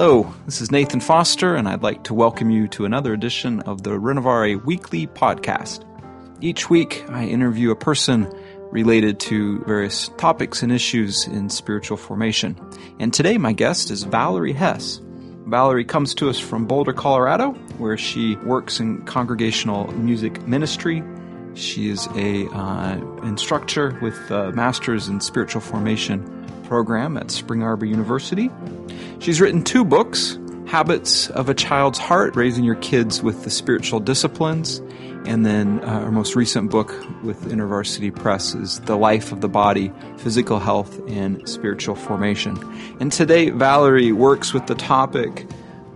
Hello, this is Nathan Foster, and I'd like to welcome you to another edition of the Renovare Weekly Podcast. Each week, I interview a person related to various topics and issues in spiritual formation. And today, my guest is Valerie Hess. Valerie comes to us from Boulder, Colorado, where she works in congregational music ministry. She is a uh, instructor with a master's in spiritual formation program at Spring Arbor University. She's written two books Habits of a Child's Heart, Raising Your Kids with the Spiritual Disciplines, and then uh, most recent book with InterVarsity Press is The Life of the Body, Physical Health and Spiritual Formation. And today, Valerie works with the topic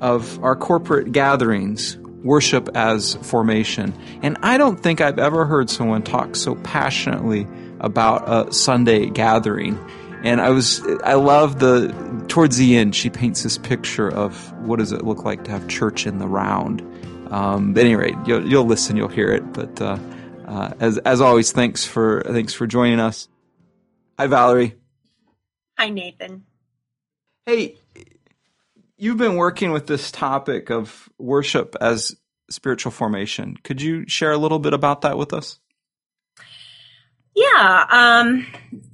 of our corporate gatherings, worship as formation. And I don't think I've ever heard someone talk so passionately about a Sunday gathering. And I was, I love the, towards the end, she paints this picture of what does it look like to have church in the round. Um, at any rate, you'll, you'll listen, you'll hear it. But, uh, uh, as, as always, thanks for, thanks for joining us. Hi, Valerie. Hi, Nathan. Hey, you've been working with this topic of worship as spiritual formation. Could you share a little bit about that with us? Yeah, um,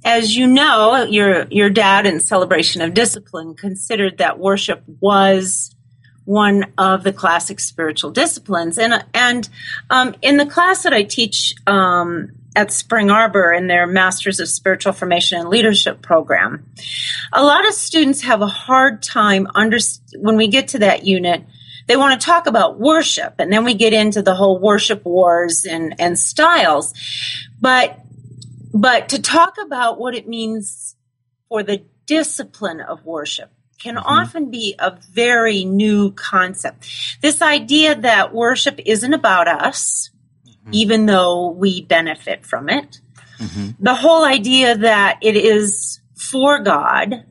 as you know, your your dad in Celebration of Discipline considered that worship was one of the classic spiritual disciplines, and and um, in the class that I teach um, at Spring Arbor in their Masters of Spiritual Formation and Leadership program, a lot of students have a hard time under when we get to that unit they want to talk about worship and then we get into the whole worship wars and, and styles. But but to talk about what it means for the discipline of worship can mm-hmm. often be a very new concept. This idea that worship isn't about us, mm-hmm. even though we benefit from it. Mm-hmm. The whole idea that it is for God,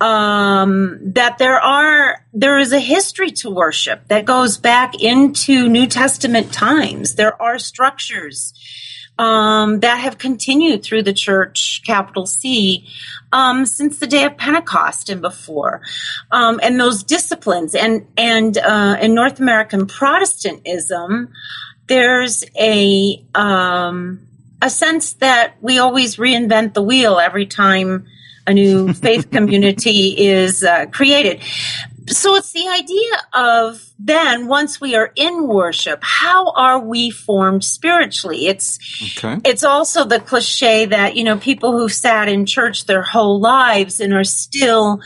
um, that there are there is a history to worship that goes back into New Testament times. There are structures um, that have continued through the church, capital C, um, since the day of Pentecost and before. Um, and those disciplines and, and, uh, in North American Protestantism, there's a, um, a sense that we always reinvent the wheel every time a new faith community is uh, created so it's the idea of then once we are in worship how are we formed spiritually it's okay. it's also the cliche that you know people who sat in church their whole lives and are still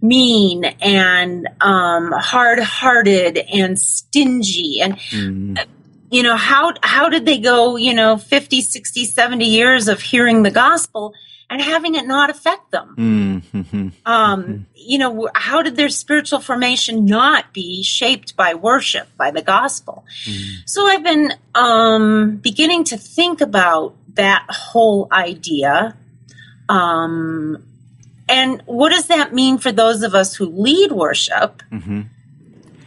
mean and um, hard-hearted and stingy and mm. you know how how did they go you know 50 60 70 years of hearing the gospel and having it not affect them. Mm-hmm. Um, you know, how did their spiritual formation not be shaped by worship, by the gospel? Mm. So I've been um, beginning to think about that whole idea. Um, and what does that mean for those of us who lead worship? Mm-hmm.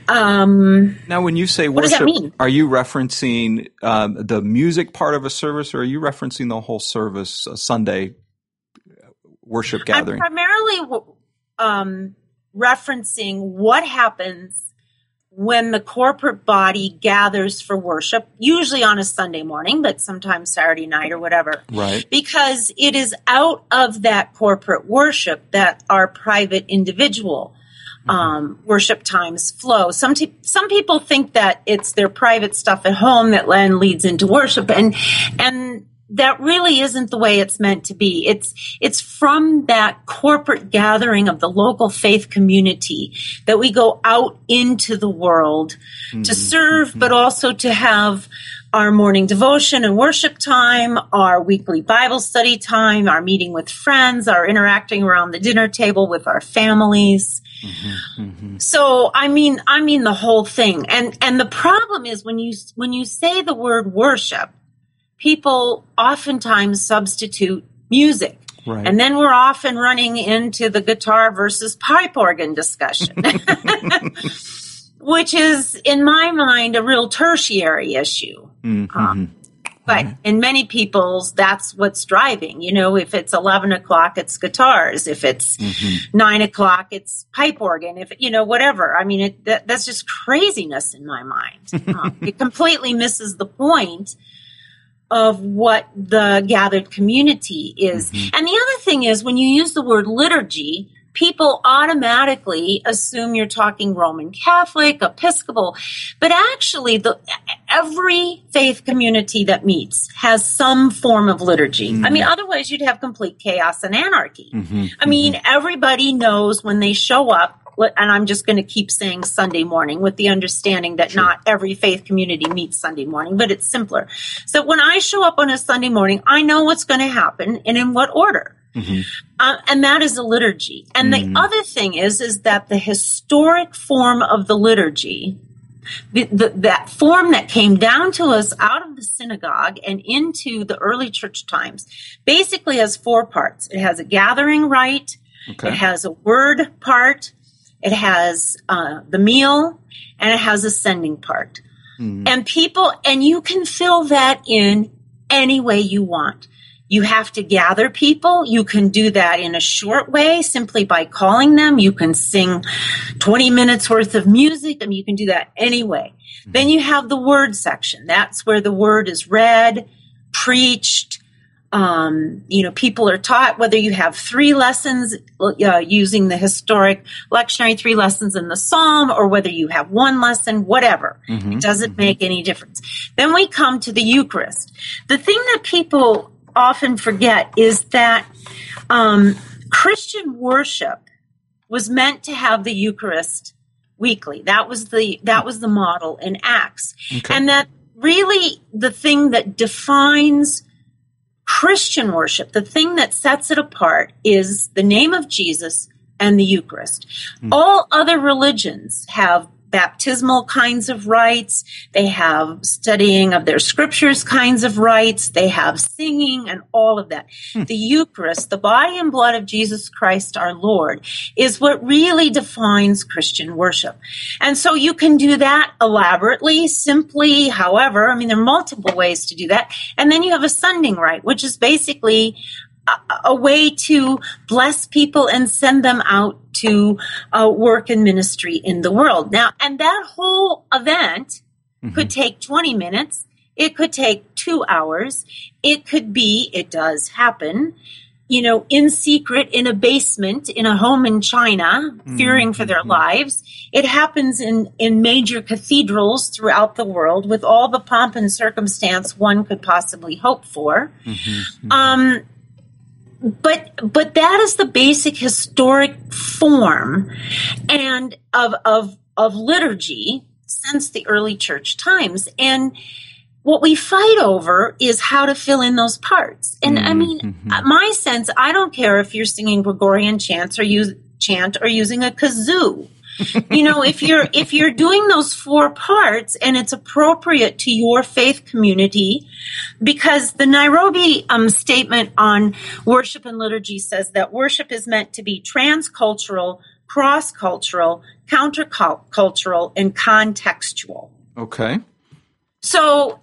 Um, now, when you say worship, are you referencing um, the music part of a service, or are you referencing the whole service, Sunday worship gathering? I'm primarily um, referencing what happens when the corporate body gathers for worship, usually on a Sunday morning, but sometimes Saturday night or whatever. Right. Because it is out of that corporate worship that our private individual mm-hmm. um, worship times flow. Some some people think that it's their private stuff at home that then leads into worship, and and that really isn't the way it's meant to be. It's, it's from that corporate gathering of the local faith community that we go out into the world mm-hmm. to serve, but also to have our morning devotion and worship time, our weekly Bible study time, our meeting with friends, our interacting around the dinner table with our families. Mm-hmm, mm-hmm. So I mean, I mean the whole thing. And and the problem is when you when you say the word worship, people oftentimes substitute music. Right. And then we're often running into the guitar versus pipe organ discussion, which is, in my mind, a real tertiary issue. Mm-hmm. Um, But mm-hmm. in many people's, that's what's driving. You know, if it's 11 o'clock, it's guitars. If it's mm-hmm. 9 o'clock, it's pipe organ. If, you know, whatever. I mean, it, that, that's just craziness in my mind. um, it completely misses the point of what the gathered community is. Mm-hmm. And the other thing is when you use the word liturgy, people automatically assume you're talking Roman Catholic, Episcopal, but actually the every faith community that meets has some form of liturgy. Mm-hmm. I mean, otherwise you'd have complete chaos and anarchy. Mm-hmm. I mean, mm-hmm. everybody knows when they show up and I'm just going to keep saying Sunday morning with the understanding that sure. not every faith community meets Sunday morning, but it's simpler. So when I show up on a Sunday morning, I know what's going to happen and in what order. Mm-hmm. Uh, and that is a liturgy. And mm-hmm. the other thing is, is that the historic form of the liturgy, the, the, that form that came down to us out of the synagogue and into the early church times, basically has four parts. It has a gathering rite. Okay. It has a word part. It has uh, the meal and it has a sending part. Mm-hmm. And people, and you can fill that in any way you want. You have to gather people. You can do that in a short way simply by calling them. You can sing 20 minutes worth of music and you can do that anyway. Mm-hmm. Then you have the word section. That's where the word is read, preached, um, you know, people are taught whether you have three lessons uh, using the historic lectionary, three lessons in the psalm, or whether you have one lesson, whatever. Mm-hmm, it doesn't mm-hmm. make any difference. Then we come to the Eucharist. The thing that people often forget is that um, Christian worship was meant to have the Eucharist weekly. That was the that was the model in Acts, okay. and that really the thing that defines Christian worship, the thing that sets it apart is the name of Jesus and the Eucharist. Mm. All other religions have baptismal kinds of rites. They have studying of their scriptures kinds of rites. They have singing and all of that. Hmm. The Eucharist, the body and blood of Jesus Christ our Lord, is what really defines Christian worship. And so you can do that elaborately, simply, however, I mean, there are multiple ways to do that. And then you have a sending rite, which is basically a, way to bless people and send them out to uh, work and ministry in the world. Now, and that whole event mm-hmm. could take 20 minutes. It could take two hours. It could be, it does happen, you know, in secret in a basement in a home in China, mm-hmm. fearing for their lives. It happens in, in major cathedrals throughout the world with all the pomp and circumstance one could possibly hope for. Mm-hmm. Um, but but that is the basic historic form and of of of liturgy since the early church times and what we fight over is how to fill in those parts and mm-hmm. i mean mm-hmm. my sense i don't care if you're singing gregorian chants or use chant or using a kazoo you know, if you're if you're doing those four parts and it's appropriate to your faith community, because the Nairobi um, statement on worship and liturgy says that worship is meant to be transcultural, cross cultural, countercultural, and contextual. Okay. So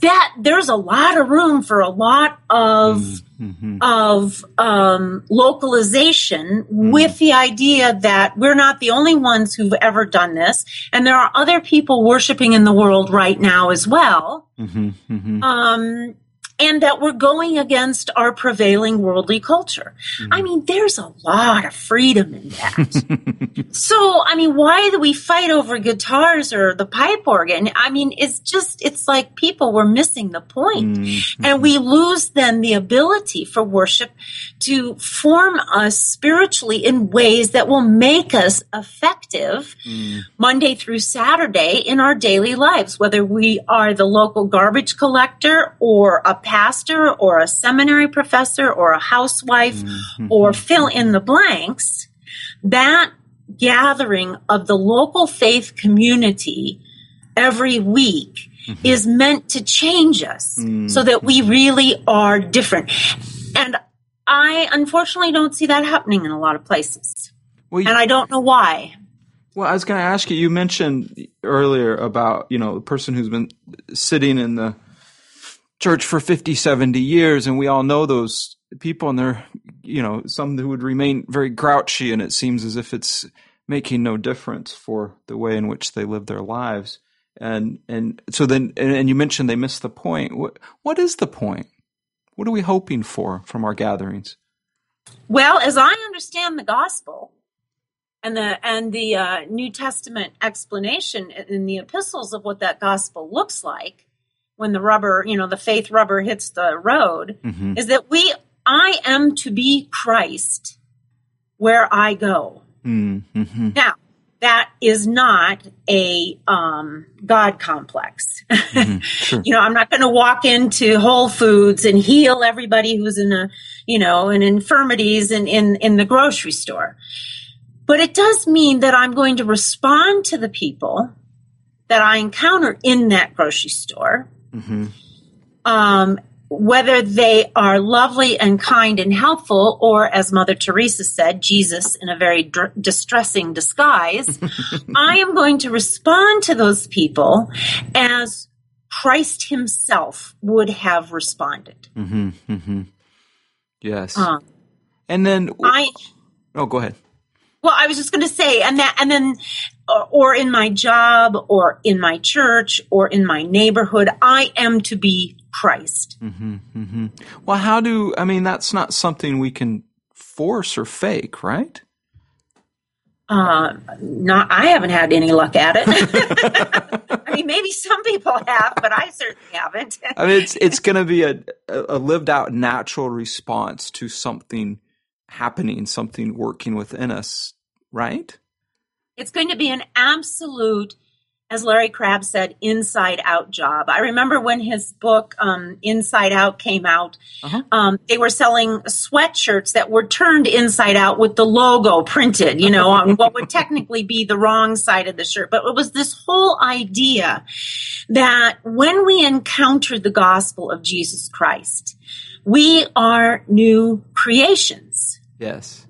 that there's a lot of room for a lot of mm-hmm. of um, localization mm-hmm. with the idea that we're not the only ones who've ever done this, and there are other people worshiping in the world right now as well. Mm-hmm. mm-hmm. Um, and that we're going against our prevailing worldly culture. Mm-hmm. I mean, there's a lot of freedom in that. so, I mean, why do we fight over guitars or the pipe organ? I mean, it's just, it's like people were missing the point. Mm-hmm. And we lose then the ability for worship to form us spiritually in ways that will make us effective mm. Monday through Saturday in our daily lives, whether we are the local garbage collector or a pastor or a seminary professor or a housewife mm-hmm. or fill in the blanks, that gathering of the local faith community every week mm-hmm. is meant to change us mm-hmm. so that we really are different. And I unfortunately don't see that happening in a lot of places. Well, you, and I don't know why. Well, I was going to ask you, you mentioned earlier about, you know, the person who's been sitting in the church for 50, 70 years, and we all know those people, and they're, you know, some who would remain very grouchy, and it seems as if it's making no difference for the way in which they live their lives. And and so then, and, and you mentioned they missed the point. What what is the point? What are we hoping for from our gatherings? Well, as I understand the gospel and the and the uh, New Testament explanation in the epistles of what that gospel looks like when the rubber, you know, the faith rubber hits the road, mm-hmm. is that we I am to be Christ where I go. Mm-hmm. Now, that is not a um, God complex. Mm-hmm, sure. you know, I'm not going to walk into Whole Foods and heal everybody who's in a, you know, in infirmities in, in, in the grocery store. But it does mean that I'm going to respond to the people that I encounter in that grocery store. Mm-hmm. Um, whether they are lovely and kind and helpful, or as Mother Teresa said, Jesus in a very dr- distressing disguise, I am going to respond to those people as Christ Himself would have responded. Mm-hmm, mm-hmm. Yes. Um, and then, I. Oh, go ahead. Well, I was just going to say, and that, and then, or in my job, or in my church, or in my neighborhood, I am to be Christ. Mm-hmm, mm-hmm. Well, how do, I mean, that's not something we can force or fake, right? Uh, not, I haven't had any luck at it. I mean, maybe some people have, but I certainly haven't. I mean, it's, it's going to be a, a lived out natural response to something happening, something working within us, right? It's going to be an absolute as Larry Crabb said, inside out job. I remember when his book, um, Inside Out, came out, uh-huh. um, they were selling sweatshirts that were turned inside out with the logo printed, you know, on what would technically be the wrong side of the shirt. But it was this whole idea that when we encounter the gospel of Jesus Christ, we are new creations. Yes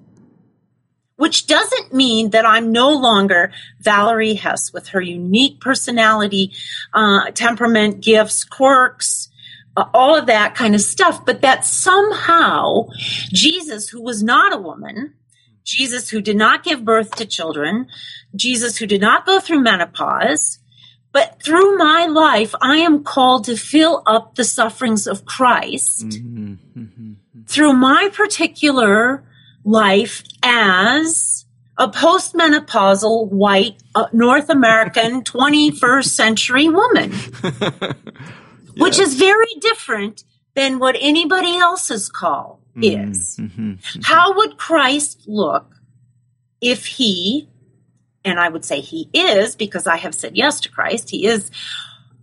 which doesn't mean that I'm no longer Valerie Hess with her unique personality, uh, temperament, gifts, quirks, uh, all of that kind of stuff, but that somehow Jesus, who was not a woman, Jesus who did not give birth to children, Jesus who did not go through menopause, but through my life, I am called to fill up the sufferings of Christ mm-hmm. Through my particular life as a postmenopausal white uh, North American 21st century woman, yes. which is very different than what anybody else's call mm-hmm. is. Mm-hmm. How would Christ look if he, and I would say he is because I have said yes to Christ, he is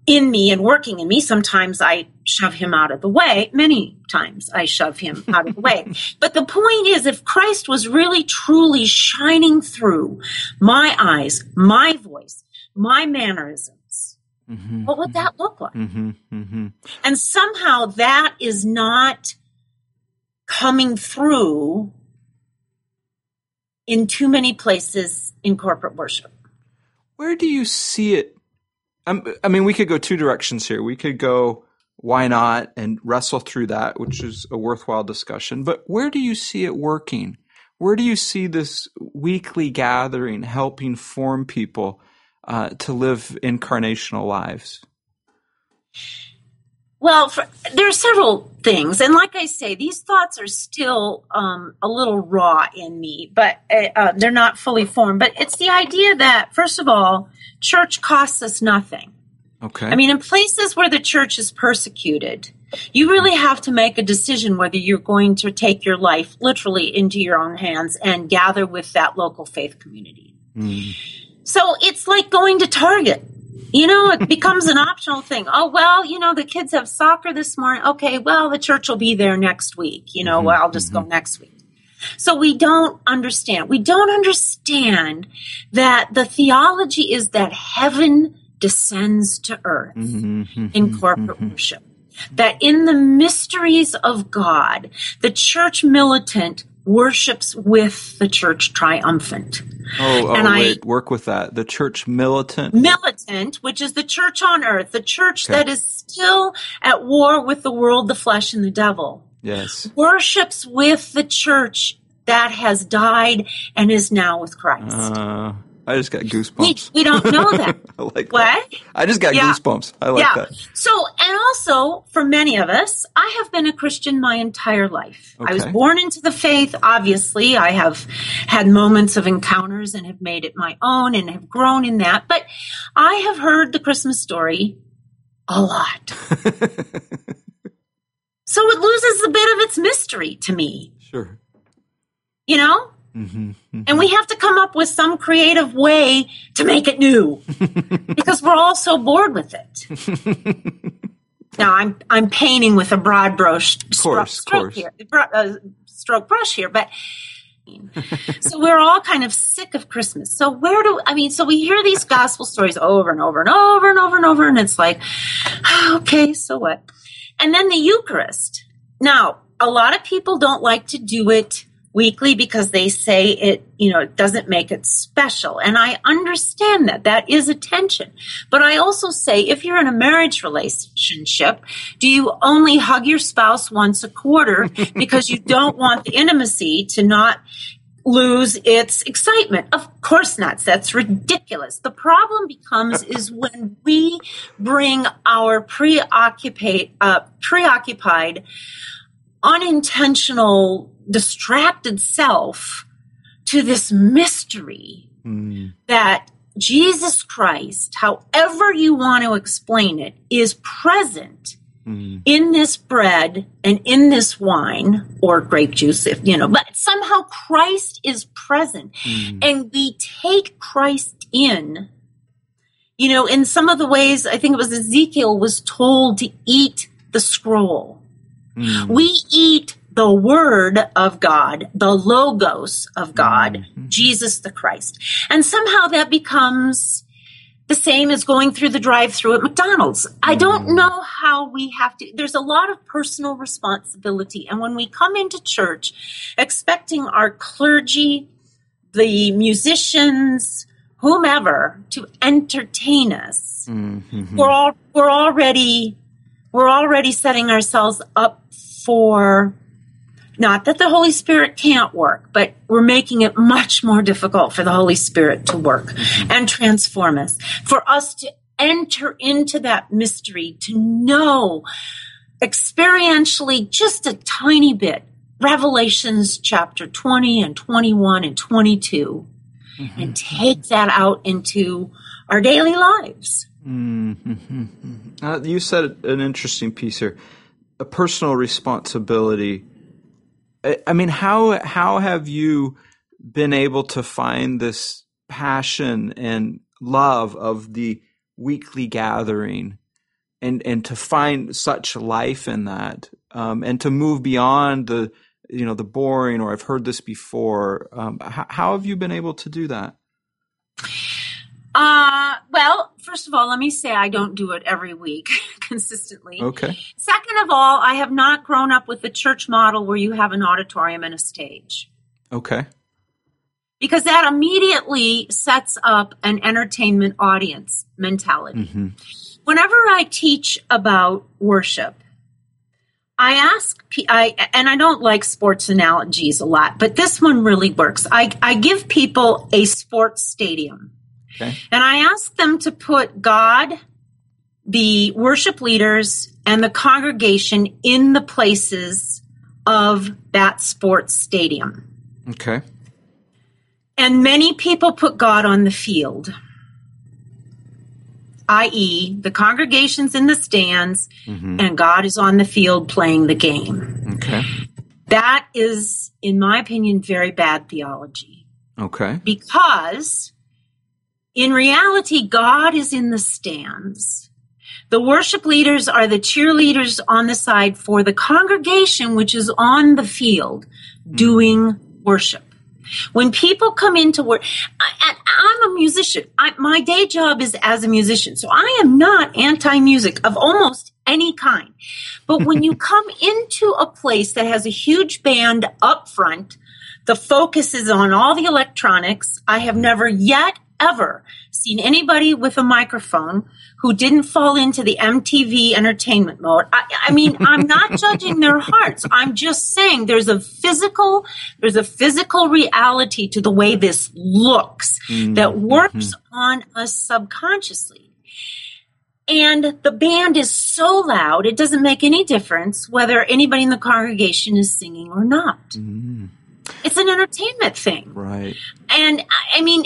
in me and working in me. Sometimes I shove him out of the way. Many times I shove him out of the way. But the point is, if Christ was really truly shining through my eyes, my voice, my mannerisms, mm-hmm. what would that look like? Mm-hmm. Mm-hmm. And somehow that is not coming through in too many places in corporate worship. Where do you see it um, I mean, we could go two directions here. We could go, why not, and wrestle through that, which is a worthwhile discussion. But where do you see it working? Where do you see this weekly gathering helping form people uh, to live incarnational lives? Well, for, there are several things, and like I say, these thoughts are still um, a little raw in me, but uh, uh they're not fully formed. But it's the idea that, first of all, church costs us nothing. Okay. I mean, in places where the church is persecuted, you really have to make a decision whether you're going to take your life literally into your own hands and gather with that local faith community. Mm. So it's like going to Target. You know, it becomes an optional thing. Oh, well, you know, the kids have soccer this morning. Okay, well, the church will be there next week. You know, mm-hmm. well, I'll just mm-hmm. go next week. So we don't understand. We don't understand that the theology is that heaven descends to earth mm-hmm, mm-hmm in corporate mm-hmm. worship. That in the mysteries of God, the church militant worships with the church triumphant. Oh, oh And I- work with that. The church militant. Militant, which is the church on earth, the church Okay. that is still at war with the world, the flesh, and the devil, yes. worships with the church that has died and is now with Christ. Uh, I just got goosebumps. we don't know that. I like that. what? I just got Yeah. goosebumps. I like yeah. that. So, and also for many of us, I have been a Christian my entire life. I was born into the faith. Obviously, I have had moments of encounters and have made it my own and have grown in that. But I have heard the Christmas story a lot. So it loses a bit of its mystery to me, sure. you know? Hmm And we have to come up with some creative way to make it new because we're all so bored with it. now I'm I'm painting with a broad brush course, stroke course. here, uh, stroke brush here, but so we're all kind of sick of Christmas. So where do I mean? So we hear these gospel stories over and over and over and over and over, and it's like, okay, so what? And then the Eucharist. Now, a lot of people don't like to do it weekly because they say it, you know, it doesn't make it special. And I understand that. That is attention. But I also say if you're in a marriage relationship, do you only hug your spouse once a quarter because you don't want the intimacy to not lose its excitement. Of course not. That's ridiculous. The problem becomes is when we bring our preoccupied, uh, preoccupied, unintentional, distracted self to this mystery Mm. that Jesus Christ, however you want to explain it, is present Mm. in this bread and in this wine or grape juice, if you know, but somehow Christ is present Mm. and we take Christ in. You know, in some of the ways, I think it was Ezekiel was told to eat the scroll. Mm. We eat the word of God, the logos of God, Mhm. Jesus the Christ. And somehow that becomes the same as going through the drive through at McDonald's. I don't know how we have to, there's a lot of personal responsibility. And when we come into church expecting our clergy, the musicians, whomever to entertain us, Mhm. we're all, we're already, we're already setting ourselves up for not that the Holy Spirit can't work, but we're making it much more difficult for the Holy Spirit to work and transform us, for us to enter into that mystery, to know experientially just a tiny bit. Revelations chapter 20 and 21 and 22, and take that out into our daily lives. Mm-hmm. Uh, you said an interesting piece here, a personal responsibility. I, mean, how how have you been able to find this passion and love of the weekly gathering, and and to find such life in that, um, and to move beyond the you know the boring or I've heard this before. Um, how, how have you been able to do that? Uh, well, first of all, let me say I don't do it every week consistently. Okay. Second of all, I have not grown up with the church model where you have an auditorium and a stage. Okay. Because that immediately sets up an entertainment audience mentality. hmm Whenever I teach about worship, I ask, I, and I don't like sports analogies a lot, but this one really works. I, I give people a sports stadium. Okay. And I ask them to put God, the worship leaders, and the congregation in the places of that sports stadium. Okay. And many people put God on the field, i.e., the congregation's in the stands hmm and God is on the field playing the game. Okay. That is, in my opinion, very bad theology. Okay. because in reality, God is in the stands. The worship leaders are the cheerleaders on the side for the congregation, which is on the field hmm. doing worship. When people come into work, I, and I'm a musician. I, my day job is as a musician, so I am not anti-music of almost any kind. But when you come into a place that has a huge band up front the focus is on all the electronics. I have never yet ever seen anybody with a microphone who didn't fall into the MTV entertainment mode. I, I mean, I'm not judging their hearts. I'm just saying there's a physical, there's a physical reality to the way this looks mm-hmm. that works mm-hmm. on us subconsciously. And the band is so loud, it doesn't make any difference whether anybody in the congregation is singing or not. Mm-hmm. It's an entertainment thing. Right. And I mean,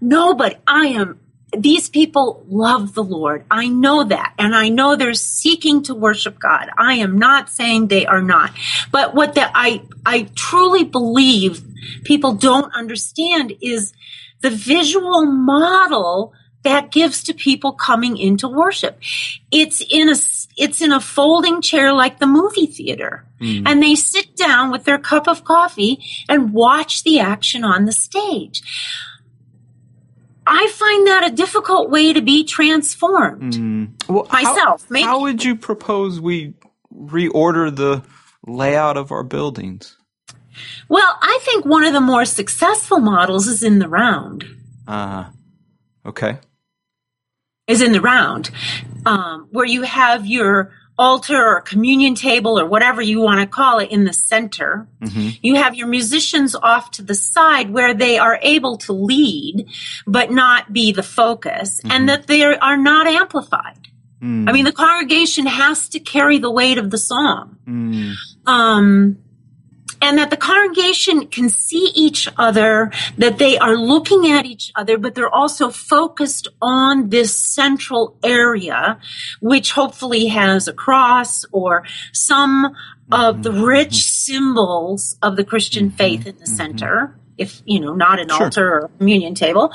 nobody, I am, these people love the Lord. I know that. And I know they're seeking to worship God. I am not saying they are not. But what that I, I truly believe people don't understand is the visual model that gives to people coming into worship. It's in a it's in a folding chair like the movie theater. Mm. And they sit down with their cup of coffee and watch the action on the stage. I find that a difficult way to be transformed mm. well, myself. How, how would you propose we reorder the layout of our buildings? Well, I think one of the more successful models is in the round. Uh, okay is in the round, um, where you have your altar or communion table or whatever you want to call it in the center. Mm-hmm. You have your musicians off to the side where they are able to lead, but not be the focus, mm-hmm. and that they are not amplified. Mm. I mean, the congregation has to carry the weight of the song. Mm. Um, and that the congregation can see each other, that they are looking at each other, but they're also focused on this central area, which hopefully has a cross or some of the rich symbols of the Christian mm-hmm. faith in the mm-hmm. center. If, you know, not an sure. altar or communion table.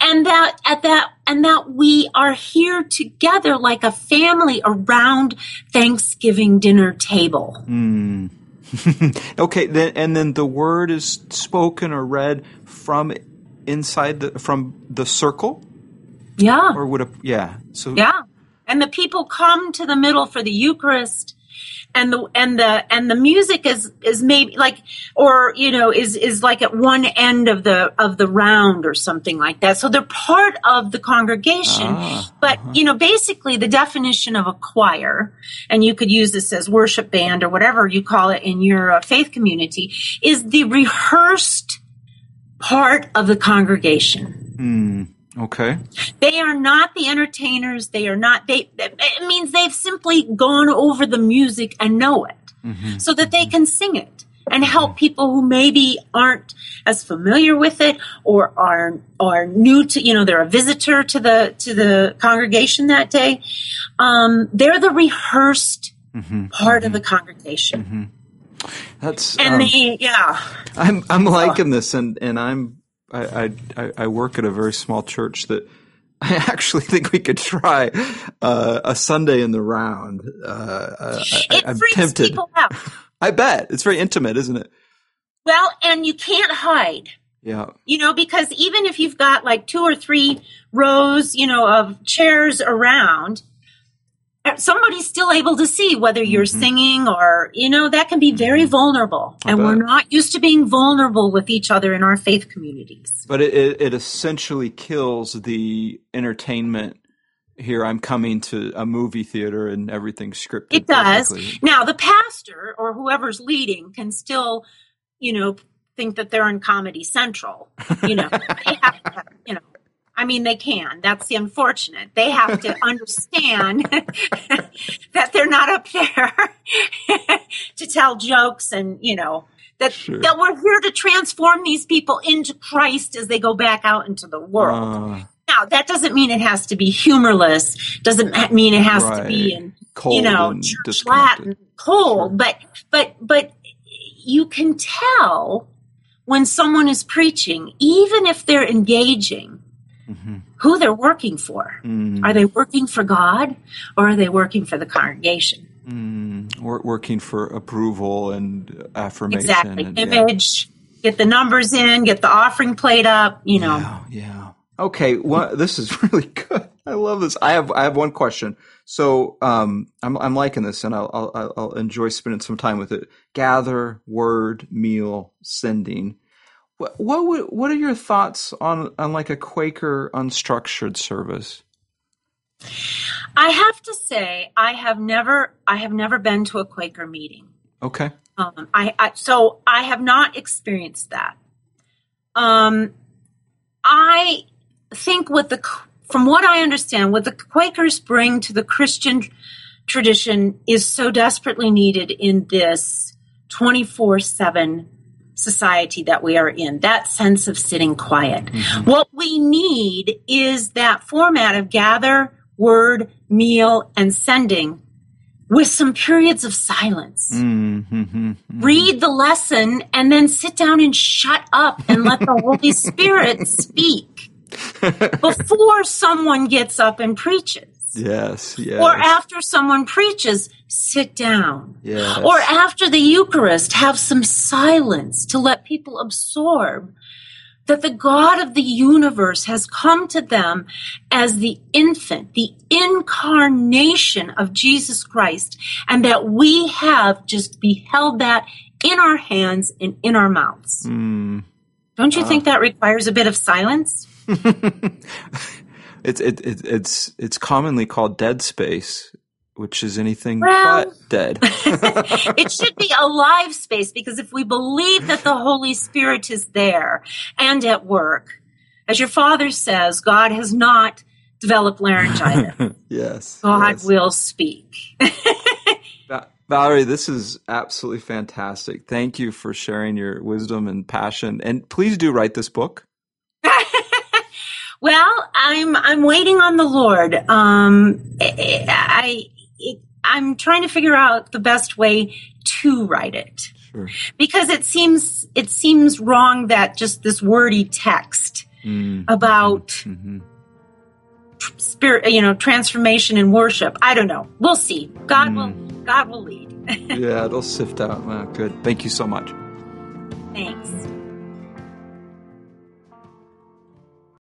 And that, at that, and that we are here together like a family around Thanksgiving dinner table. Mm. okay, then and then the word is spoken or read from inside the from the circle. Yeah. Or would a yeah. So yeah, and the people come to the middle for the Eucharist, and the and the and the music is is maybe like or you know is is like at one end of the of the round or something like that so they're part of the congregation ah, but uh-huh. you know basically the definition of a choir and you could use this as worship band or whatever you call it in your uh, faith community is the rehearsed part of the congregation mm. Okay. They are not the entertainers. They are not, they, it means they've simply gone over the music and know it mm-hmm. so that they can sing it and help people who maybe aren't as familiar with it or are, are new to, you know, they're a visitor to the, to the congregation that day. Um, they're the rehearsed mm-hmm. part mm-hmm. of the congregation. Mm-hmm. That's, and um, they, yeah. I'm, I'm liking this and, and I'm, I, I, I work at a very small church that I actually think we could try uh, a Sunday in the round. Uh, it I, am tempted. People out. I bet it's very intimate, isn't it? Well, and you can't hide. Yeah. You know, because even if you've got like two or three rows, you know, of chairs around, somebody's still able to see whether you're mm-hmm. singing or you know that can be very mm-hmm. vulnerable I and bet. we're not used to being vulnerable with each other in our faith communities but it, it essentially kills the entertainment here i'm coming to a movie theater and everything's scripted it does now the pastor or whoever's leading can still you know think that they're in comedy central you know they have to, you know I mean, they can. That's the unfortunate. They have to understand that they're not up there to tell jokes and, you know, that, sure. that we're here to transform these people into Christ as they go back out into the world. Uh, now, that doesn't mean it has to be humorless. Doesn't mean it has right. to be in, cold you know, church Latin, cold. Sure. But, but, but you can tell when someone is preaching, even if they're engaging, mm-hmm. who they're working for. Mm. Are they working for God or are they working for the congregation? Mm. We're working for approval and affirmation. Exactly. And, Image, yeah. get the numbers in, get the offering plate up, you know. Yeah. yeah. Okay. Well, this is really good. I love this. I have, I have one question. So, um, I'm, I'm liking this and I'll, I'll, I'll enjoy spending some time with it. Gather, word, meal, sending. What what, would, what are your thoughts on on like a Quaker unstructured service? I have to say, I have never, I have never been to a Quaker meeting. Okay. Um, I, I so I have not experienced that. Um, I think what the from what I understand, what the Quakers bring to the Christian tradition is so desperately needed in this twenty four seven society that we are in. That sense of sitting quiet. Mm-hmm. What we need is that format of gather, word, meal, and sending with some periods of silence. Mm-hmm, mm-hmm. Read the lesson and then sit down and shut up and let the Holy Spirit speak before someone gets up and preaches. Yes, yes. Or after someone preaches, sit down. Yes. Or after the Eucharist, have some silence to let people absorb that the God of the universe has come to them as the infant, the incarnation of Jesus Christ, and that we have just beheld that in our hands and in our mouths. Mm. Don't you uh. think that requires a bit of silence? it's it, it, it's it's commonly called dead space which is anything well, but dead. it should be a live space because if we believe that the Holy Spirit is there and at work, as your father says, God has not developed laryngitis. yes. God yes. will speak. Valerie, this is absolutely fantastic. Thank you for sharing your wisdom and passion. And please do write this book. Well, I'm I'm waiting on the Lord. Um, I I'm trying to figure out the best way to write it. Sure. Because it seems it seems wrong that just this wordy text mm. about mm-hmm. spirit, you know, transformation and worship. I don't know. We'll see. God mm. will God will lead. yeah, it'll sift out. Well, good. Thank you so much. Thanks.